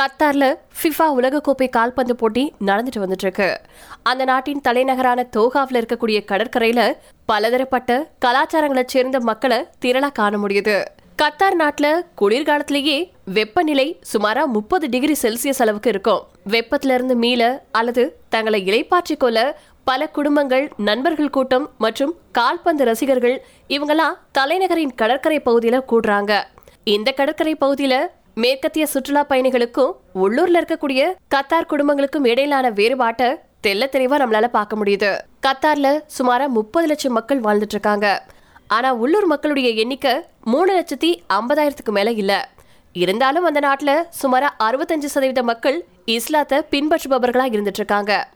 கத்தார்ல FIFA உலகக்கோப்பை கால்பந்து போட்டி நடந்துட்டு வந்துட்டு இருக்கு அந்த நாட்டின் தலைநகரான தோகாவில் இருக்கக்கூடிய கடற்கரையில பலதரப்பட்ட கலாச்சாரங்களை சேர்ந்த மக்களை திரளா காண முடியுது. கத்தார் நாட்டுல குளிர்காலத்திலேயே வெப்பநிலை சுமாரா முப்பது டிகிரி செல்சியஸ் அளவுக்கு இருக்கும். வெப்பத்துல இருந்து மீள அல்லது தங்களை இலைப்பாற்றிக் கொள்ள பல குடும்பங்கள் நண்பர்கள் கூட்டம் மற்றும் கால்பந்து ரசிகர்கள் இவங்கெல்லாம் தலைநகரின் கடற்கரை பகுதியில கூடுறாங்க. இந்த கடற்கரை பகுதியில மேற்கத்திய சுற்றுலா பயணிகளுக்கும் உள்ளூர்ல இருக்கக்கூடிய கத்தார் குடும்பங்களுக்கும் இடையிலான வேறுபாட்டை தெல்ல தெளிவா நம்மளால பார்க்க முடியுது. கத்தார்ல சுமாரா முப்பது லட்சம் மக்கள் வாழ்ந்துட்டு இருக்காங்க. ஆனா உள்ளூர் மக்களுடைய எண்ணிக்கை மூணு லட்சத்தி ஐம்பதாயிரத்துக்கு மேல இல்ல. இருந்தாலும் அந்த நாட்டுல சுமாரா அறுபத்தஞ்சு சதவீத மக்கள் இஸ்லாத்தை பின்பற்றுபவர்களா இருந்துட்டு இருக்காங்க.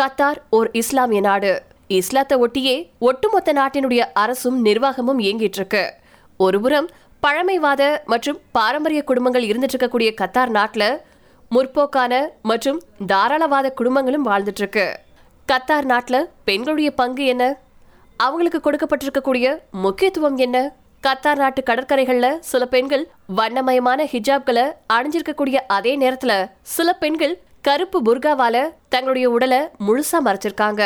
கத்தார் ஓர் இஸ்லாமிய நாடு. இஸ்லாத்தை ஒட்டியே ஒட்டுமொத்த நாட்டினுடைய அரசும் நிர்வாகமும் இயங்கிட்டு இருக்கு. ஒருபுறம் பழமைவாத மற்றும் பாரம்பரிய குடும்பங்கள் இருந்துட்டு இருக்கக்கூடிய கத்தார் நாட்டில் முற்போக்கான மற்றும் தாராளவாத குடும்பங்களும் வாழ்ந்துட்டு இருக்கு கத்தார் நாட்டில் பெண்களுடைய பங்கு என்ன? அவங்களுக்கு கொடுக்கப்பட்டிருக்கக்கூடிய முக்கியத்துவம் என்ன? கத்தார் நாட்டு கடற்கரைகளில் சில பெண்கள் வண்ணமயமான ஹிஜாப்களை அணிஞ்சிருக்கக்கூடிய அதே நேரத்தில் சில பெண்கள் கருப்பு புர்காவால தங்களுடைய உடலை முழுசா மறைச்சிருக்காங்க.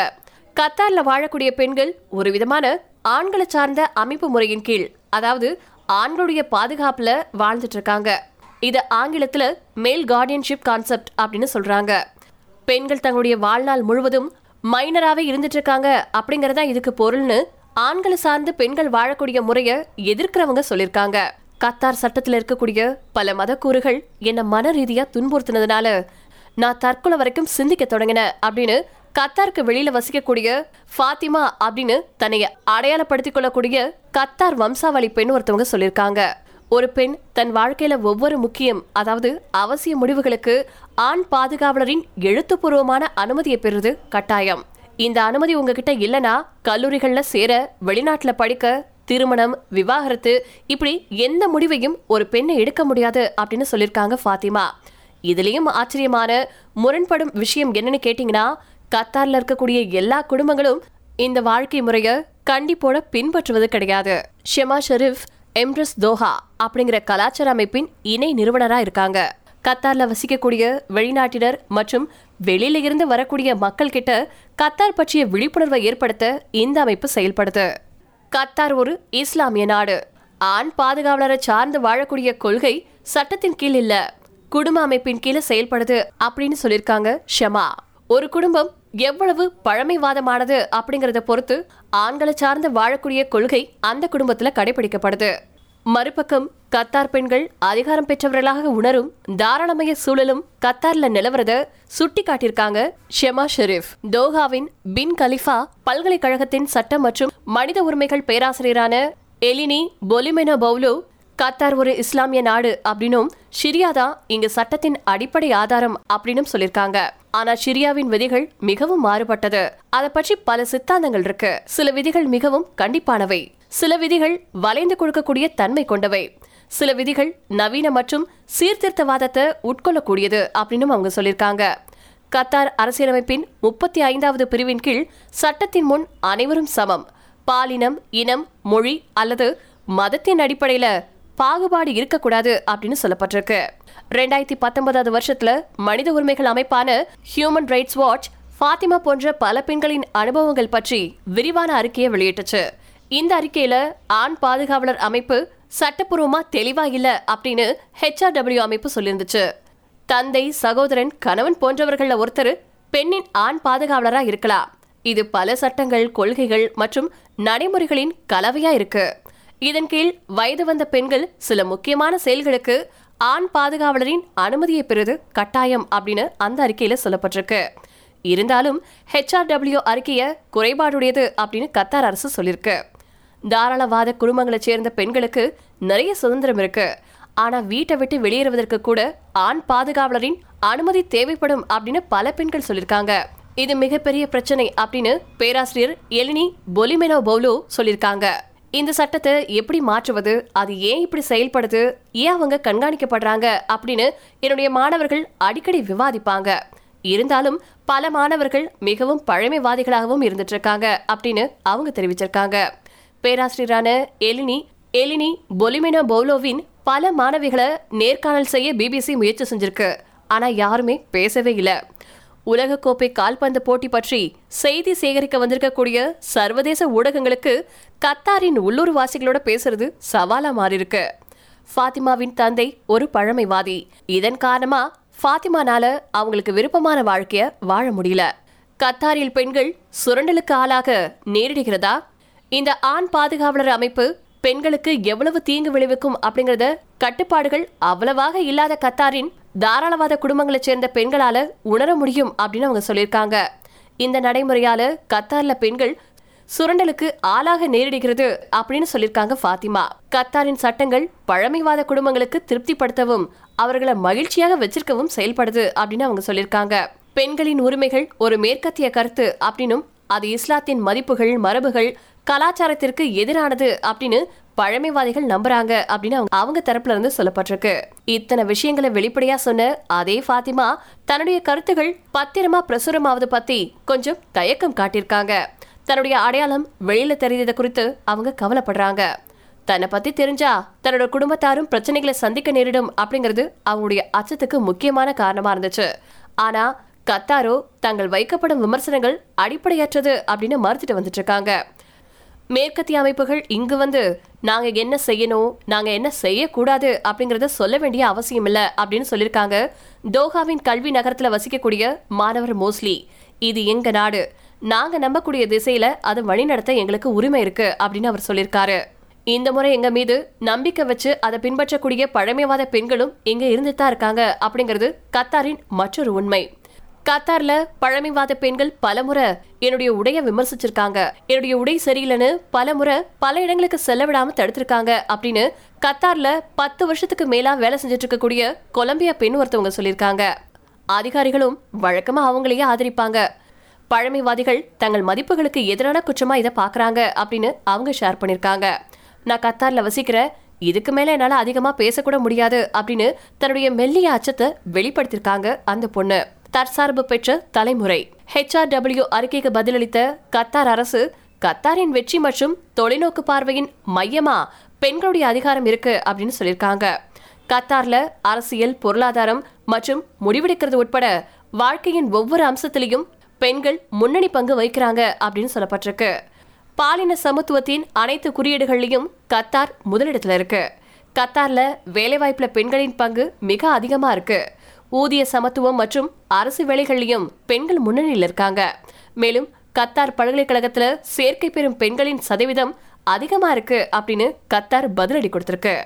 கத்தார்ல வாழக்கூடிய பெண்கள் ஒரு விதமான ஆண்களை சார்ந்த அமைப்பு முறையின் கீழ் அதாவது ஆண்களுடைய பாதுகாப்புல வாழ்ந்துட்டு இருக்காங்க இது ஆங்கிலத்துல மேல் கார்டியன்ஷிப் கான்செப்ட் அப்படின்னு சொல்றாங்க. பெண்கள் தங்களுடைய வாழ்நாள் முழுவதும் மைனராகவே இருந்துட்டு இருக்காங்க அப்படிங்கறதா இதுக்கு பொருள்னு ஆண்களை சார்ந்து பெண்கள் வாழக்கூடிய முறைய எதிர்க்கிறவங்க சொல்லியிருக்காங்க கத்தார் சட்டத்துல இருக்கக்கூடிய பல மதக்கூறுகள் என்ன மன ரீதியா துன்புறுத்தினதுனால நான் தற்கொலை வரைக்கும் சிந்திக்க தொடங்கினேன் அப்படின்னு கத்தாருக்கு வெளியில வசிக்கக்கூடிய ஃபாத்திமா அப்படின்னு தன்னை அடையாளப்படுத்திக் கொள்ளக்கூடிய கத்தார் வம்சாவளி பெண் ஒருத்தவங்க சொல்லியிருக்காங்க. ஒரு பெண் தன் வாழ்க்கையில ஒவ்வொரு முக்கியம் அதாவது அவசிய முடிவுகளுக்கு ஆண் பாதுகாவலரின் எழுத்துப்பூர்வமான அனுமதியை பெறுவது கட்டாயம். இந்த அனுமதி உங்ககிட்ட இல்லனா கல்லூரிகள்ல சேர வெளிநாட்டுல படிக்க திருமணம் விவாகரத்து இப்படி எந்த முடிவையும் ஒரு பெண்ணை எடுக்க முடியாது அப்படின்னு சொல்லியிருக்காங்க ஃபாத்திமா. இதுலயும் ஆச்சரியமான முரண்படும் விஷயம் என்னன்னு கேட்டீங்கன்னா கத்தார்ல இருக்கக்கூடிய எல்லா குடும்பங்களும் இந்த வாழ்க்கை முறைய கண்டிப்போட பின்பற்றுவது கிடையாது. ஷெமா ஷெரீப் எம்ரஸ் தோஹா அப்படிங்கிற கலாச்சார அமைப்பின் இணை நிறுவனராக இருக்காங்க. கத்தார்ல வசிக்கக்கூடிய வெளிநாட்டினர் மற்றும் வெளியில இருந்து வரக்கூடிய மக்கள் கிட்ட கத்தார் பற்றிய விழிப்புணர்வை ஏற்படுத்த இந்த அமைப்பு செயல்படுது. கத்தார் ஒரு இஸ்லாமிய நாடு. ஆண் பாதுகாவலரை சார்ந்து வாழக்கூடிய கொள்கை சட்டத்தின் கீழ் இல்ல. குடும்ப அமைப்பின் கீழே செயல்படுது அப்படின்னு சொல்லியிருக்காங்க ஷமா. ஒரு குடும்பம் எவ்வளவு பழமைவாதமானது அப்படிங்கறத பொறுத்து ஆண்களை சார்ந்து வாழக்கூடிய கொள்கை அந்த குடும்பத்துல கடைபிடிக்கப்படுது. மறுபக்கம் கத்தார் பெண்கள் அதிகாரம் பெற்றவர்களாக உணரும் தாராளமய சூழலும் கத்தார்ல நிலவரத சுட்டி காட்டியிருக்காங்க ஷெமா ஷெரீப் தோஹாவின் பின் கலிஃபா பல்கலைக்கழகத்தின் சட்டம் மற்றும் மனித உரிமைகள் பேராசிரியரான எலினி பொலிமெனோ பவுலோ கத்தார் ஒரு இஸ்லாமிய நாடு அப்படின்னும் ஷிரியா தான் இங்க சட்டத்தின் அடிப்படை ஆதாரம் அப்படின்னும் சொல்லிருக்காங்க ஆனா சிரியாவின் விதிகள் மிகவும் மாறுபட்டது. அதை பற்றி பல சித்தாந்தங்கள் இருக்கு. சில விதிகள் மிகவும் கண்டிப்பானவை. சில விதிகள் வளைந்து கொடுக்கக்கூடிய தன்மை கொண்டவை. சில விதிகள் நவீன மற்றும் சீர்திருத்தவாதத்தை உட்கொள்ளக்கூடியது அப்படின்னும் அவங்க சொல்லியிருக்காங்க. கத்தார் அரசியலமைப்பின் முப்பத்தி ஐந்தாவது பிரிவின் கீழ் சட்டத்தின் முன் அனைவரும் சமம். பாலினம் இனம் மொழி அல்லது மதத்தின் அடிப்படையில பாகுபாடு இருக்கக்கூடாது அப்படின்னு சொல்லப்பட்டிருக்கு. ரெண்டாயிரத்தி பத்தொன்பதாவது வருஷத்துல மனித உரிமைகள் அமைப்பான ஹியூமன் ரைட்ஸ் வாட்ச் ஃபாத்திமா போன்ற பல பெண்களின் அனுபவங்கள் பற்றி விரிவான அறிக்கையை வெளியிட்டுச்சு. இந்த அறிக்கையில ஆண் பாதுகாவலர் அமைப்பு சட்டப்பூர்வமா தெளிவா இல்ல அப்படின்னு ஹெச்ஆர்டபிள்யூ அமைப்பு சொல்லியிருந்துச்சு. தந்தை சகோதரன் கணவன் போன்றவர்கள ஒருத்தர் பெண்ணின் ஆண் பாதுகாவலரா இருக்கலாம். இது பல சட்டங்கள் கொள்கைகள் மற்றும் நடைமுறைகளின் கலவையா இருக்கு. இதன் கீழ் வயது வந்த பெண்கள் சில முக்கியமான செயல்களுக்கு ஆண் பாதுகாவலரின் அனுமதியை பெறுவது கட்டாயம் அப்படின்னு அந்த அறிக்கையில சொல்லப்பட்டிருக்கு. இருந்தாலும் ஹெச்ஆர்டபிள்யூ அறிக்கைய குறைபாடுடையது அப்படின்னு கத்தார் அரசு சொல்லியிருக்கு. தாராளவாத குடும்பங்களை சேர்ந்த பெண்களுக்கு நிறைய சுதந்திரம் இருக்கு. ஆனா வீட்டை விட்டு வெளியேறுவதற்கு கூட ஆண் பாதுகாவலரின் அனுமதி தேவைப்படும் அப்படின்னு பல பெண்கள் சொல்லியிருக்காங்க. இது மிகப்பெரிய பிரச்சனை அப்படின்னு பேராசிரியர் எலினி பொலிமெனோ பவுலோ சொல்லியிருக்காங்க. இந்த சட்டத்தை எப்படி மாற்றுவது அது ஏன் இப்படி செயல்படுது ஏன் அவங்க கண்காணிக்கப்படுறாங்க அப்படின்னு என்னுடைய மாணவர்கள் அடிக்கடி விவாதிப்பாங்க. இருந்தாலும் பல மாணவர்கள் மிகவும் பழமைவாதிகளாகவும் இருந்துட்டு இருக்காங்க அப்படின்னு அவங்க தெரிவிச்சிருக்காங்க. பேராசிரியரான எலினி எலினி பொலிமினா பவுலோவின் பல மாணவிகளை நேர்காணல் செய்ய பிபிசி முயற்சி செஞ்சிருக்கு. ஆனா யாருமே பேசவே இல்லை. உலகக்கோப்பை கால்பந்து போட்டி பற்றி செய்தி சேகரிக்க வந்திருக்கக்கூடிய சர்வதேச ஊடகங்களுக்கு கத்தாரின் உள்ளூர் வாசிகளோட பேசுறது சவாலா மாறியிருக்கு. ஃபாத்திமாவின் தந்தை ஒரு பழமைவாதி. இதன் காரணமா ஃபாத்திமானால அவங்களுக்கு விருப்பமான வாழ்க்கைய வாழ முடியல. கத்தாரில் பெண்கள் சுரண்டலுக்கு ஆளாக நேரிடுகிறதா? இந்த ஆண் பாதுகாவலர் அமைப்பு பெண்களுக்கு எவ்வளவு தீங்கு விளைவிக்கும் அப்படிங்கறத கட்டுப்பாடுகள் அவ்வளவாக இல்லாத கத்தாரின் தாராளவாத குடும்பங்களை சேர்ந்த பெண்களால உணர முடியும் அப்படின்னு அவங்க சொல்லியிருக்காங்க. இந்த நடைமுறையால கத்தார்ல பெண்கள் சுரண்டலுக்கு ஆளாக நேரிடுகிறது அப்படின்னு சொல்லியிருக்காங்க ஃபாத்திமா. கத்தாரின் சட்டங்கள் பழமைவாத குடும்பங்களுக்கு திருப்திப்படுத்தவும் அவர்களை மகிழ்ச்சியாக வச்சிருக்கவும் செயல்படுது அப்படின்னு அவங்க சொல்லியிருக்காங்க. பெண்களின் உரிமைகள் ஒரு மேற்கத்திய கருத்து அப்படின்னும் அது இஸ்லாத்தின் மதிப்புகள் மரபுகள் கலாச்சாரத்திற்கு எதிரானது அப்படின்னு பழமைவாதிகள் நம்புறாங்க அப்படின்னு அவங்க அவங்க தரப்புல இருந்து சொல்லப்பட்டிருக்கு. இத்தனை விஷயங்களை வெளிப்படையா சொன்ன அதே ஃபாத்திமா தன்னுடைய கருத்துகள் பத்திரமா பிரசுரமாவது பத்தி கொஞ்சம் தயக்கம் காட்டியிருக்காங்க. தன்னுடைய அடையாளம் வெளியில தெரிந்தது குறித்து அவங்க கவலைப்படுறாங்க. தன்னை பத்தி தெரிஞ்சா தன்னோட குடும்பத்தாரும் பிரச்சனைகளை சந்திக்க நேரிடும் அப்படிங்கிறது அவங்களுடைய அச்சத்துக்கு முக்கியமான காரணமா இருந்துச்சு. ஆனா கத்தாரோ தங்கள் வைக்கப்படும் விமர்சனங்கள் அடிப்படையற்றது அப்படின்னு மறுத்துட்டு வந்துட்டு இருக்காங்க. மேற்கத்திய அமைப்புகள் இங்கு வந்து நாங்க என்ன செய்யணும்? நாங்க என்ன செய்யக்கூடாது? அப்படிங்கறத சொல்ல வேண்டிய அவசியம் இல்ல அப்படின்னு சொல்லியிருக்காங்க. தோஹாவின் கல்வி நகரத்துல வசிக்கக்கூடிய மாணவர் மோஸ்லி இது எங்க நாடு? நாங்க நம்பக்கூடிய திசையில அதை வழிநடத்த எங்களுக்கு உரிமை இருக்கு அப்படின்னு அவர் சொல்லியிருக்காரு. இந்த முறை எங்க மீது நம்பிக்கை வச்சு அதை பின்பற்றக்கூடிய பழமைவாத பெண்களும் இங்க இருந்துட்டு தான் இருக்காங்க அப்படிங்கிறது கத்தாரின் மற்றொரு உண்மை. கத்தார்ல பழமைவாத பெண்கள் பலமுறை என்னுடைய உடைய விமர்சிச்சிருக்காங்க. என்னுடைய உடை சரியில்லைன்னு பலமுறை பல இடங்களுக்கு செல்ல விடாம தடுத்திருக்காங்க அப்படின்னு கத்தார்ல பத்து வருஷத்துக்கு மேலா வேலை செஞ்சுட்டு இருக்கக்கூடிய கொலம்பியா பெண் ஒருத்தவங்க சொல்லியிருக்காங்க. அதிகாரிகளும் வழக்கமா அவங்களையே ஆதரிப்பாங்க. பழமைவாதிகள் தங்கள் மதிப்புகளுக்கு எதிரான குற்றமா இதை பாக்குறாங்க அப்படின்னு அவங்க ஷேர் பண்ணிருக்காங்க நான் கத்தார்ல வசிக்கிறேன் இதுக்கு மேல என்னால அதிகமா பேசக்கூட முடியாது அப்படின்னு தன்னுடைய மெல்லிய அச்சத்தை வெளிப்படுத்திருக்காங்க அந்த பொண்ணு. தற்சார்பு பெற்ற தலைமுறை. ஹெச்ஆர்டபிள்யூ அறிக்கைக்கு பதிலளித்த கத்தார் அரசு கத்தாரின் வெற்றி மற்றும் தொலைநோக்கு பார்வையின் மையமா பெண்களுடைய அதிகாரம் இருக்கு அப்படின்னு சொல்லியிருக்காங்க. கத்தார்ல அரசியல் பொருளாதாரம் மற்றும் முடிவெடுக்கிறது உட்பட வாழ்க்கையின் ஒவ்வொரு அம்சத்திலையும் பெண்கள் முன்னணி பங்கு வகிக்கிறாங்க அப்படின்னு சொல்லப்பட்டிருக்கு. பாலின சமத்துவத்தின் அனைத்து குறியீடுகள்லையும் கத்தார் முதலிடத்துல இருக்கு. கத்தார்ல வேலைவாய்ப்புல பெண்களின் பங்கு மிக அதிகமா இருக்கு. ஊதிய சமத்துவம் மற்றும் அரசு வேலைகள்லையும் பெண்கள் முன்னணியில் இருக்காங்க. மேலும் கத்தார் பல்கலைக்கழகத்துல சேர்க்கை பெறும் பெண்களின் சதவீதம் அதிகமா இருக்கு அப்படின்னு கத்தார் பதிலடி கொடுத்திருக்கு.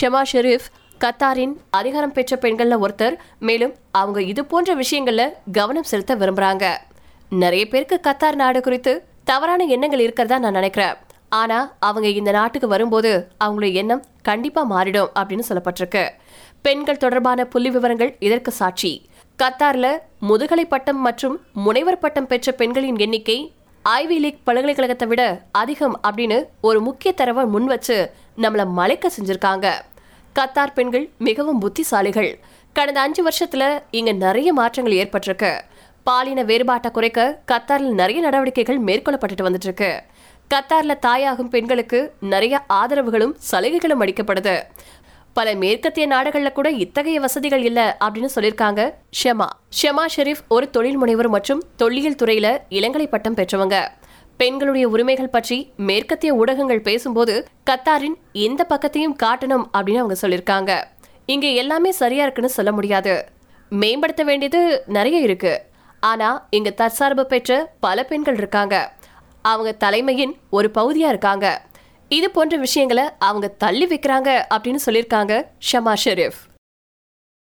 ஷமா ஷெரீப் கத்தாரின் அதிகாரம் பெற்ற பெண்கள்ல ஒருத்தர் மேலும் அவங்க இது போன்ற விஷயங்கள்ல கவனம் செலுத்த விரும்புறாங்க. நிறைய பேருக்கு கத்தார் நாடு குறித்து தவறான எண்ணங்கள் இருக்கிறதா நான் நினைக்கிறேன். ஆனா அவங்க இந்த நாட்டுக்கு வரும்போது அவங்களுடைய எண்ணம் கண்டிப்பா மாறிடும் அப்படின்னு சொல்லப்பட்டிருக்கு. பெண்கள் தொடர்பான புள்ளி விவரங்கள் இதற்கு சாட்சி. கத்தார்ல முதுகலை பட்டம் மற்றும் முனைவர் பட்டம் பெற்ற பெண்களின் எண்ணிக்கை ஐவி லீக் பல்கலைக்கழகத்தை விட அதிகம் அப்படின்னு ஒரு முக்கிய தரவை முன் வச்சு நம்மளை மலைக்க செஞ்சிருக்காங்க. கத்தார் பெண்கள் மிகவும் புத்திசாலிகள். கடந்த அஞ்சு வருஷத்துல இங்க நிறைய மாற்றங்கள் ஏற்பட்டிருக்கு. பாலின வேறுபாட்டை குறைக்க கத்தாரில் நிறைய நடவடிக்கைகள் மேற்கொள்ளப்பட்டுட்டு வந்துட்டு இருக்கு கத்தாரில் தாயாகும் பெண்களுக்கு நிறைய ஆதரவுகளும் சலுகைகளும் அளிக்கப்படுது. பல மேற்கத்திய நாடுகள்ல கூட இத்தகைய வசதிகள் இல்ல அப்படின்னு சொல்லியிருக்காங்க ஷெமா. ஷெமா ஷெரீப் ஒரு தொழில் முனைவர் மற்றும் தொல்லியல் துறையில இளங்கலை பட்டம் பெற்றவங்க. பெண்களுடைய உரிமைகள் பற்றி மேற்கத்திய ஊடகங்கள் பேசும்போது கத்தாரின் எந்த பக்கத்தையும் காட்டணும் அப்படின்னு அவங்க சொல்லியிருக்காங்க இங்க எல்லாமே சரியா இருக்குன்னு சொல்ல முடியாது. மேம்படுத்த வேண்டியது நிறைய இருக்கு. ஆனா இங்க தற்சார்பு பெற்ற பல பெண்கள் இருக்காங்க. அவங்க தலைமையின் ஒரு பகுதியா இருக்காங்க. இது போன்ற விஷயங்களை அவங்க தள்ளி வைக்கிறாங்க அப்படின்னு சொல்லியிருக்காங்க ஷமா ஷெரீஃப்.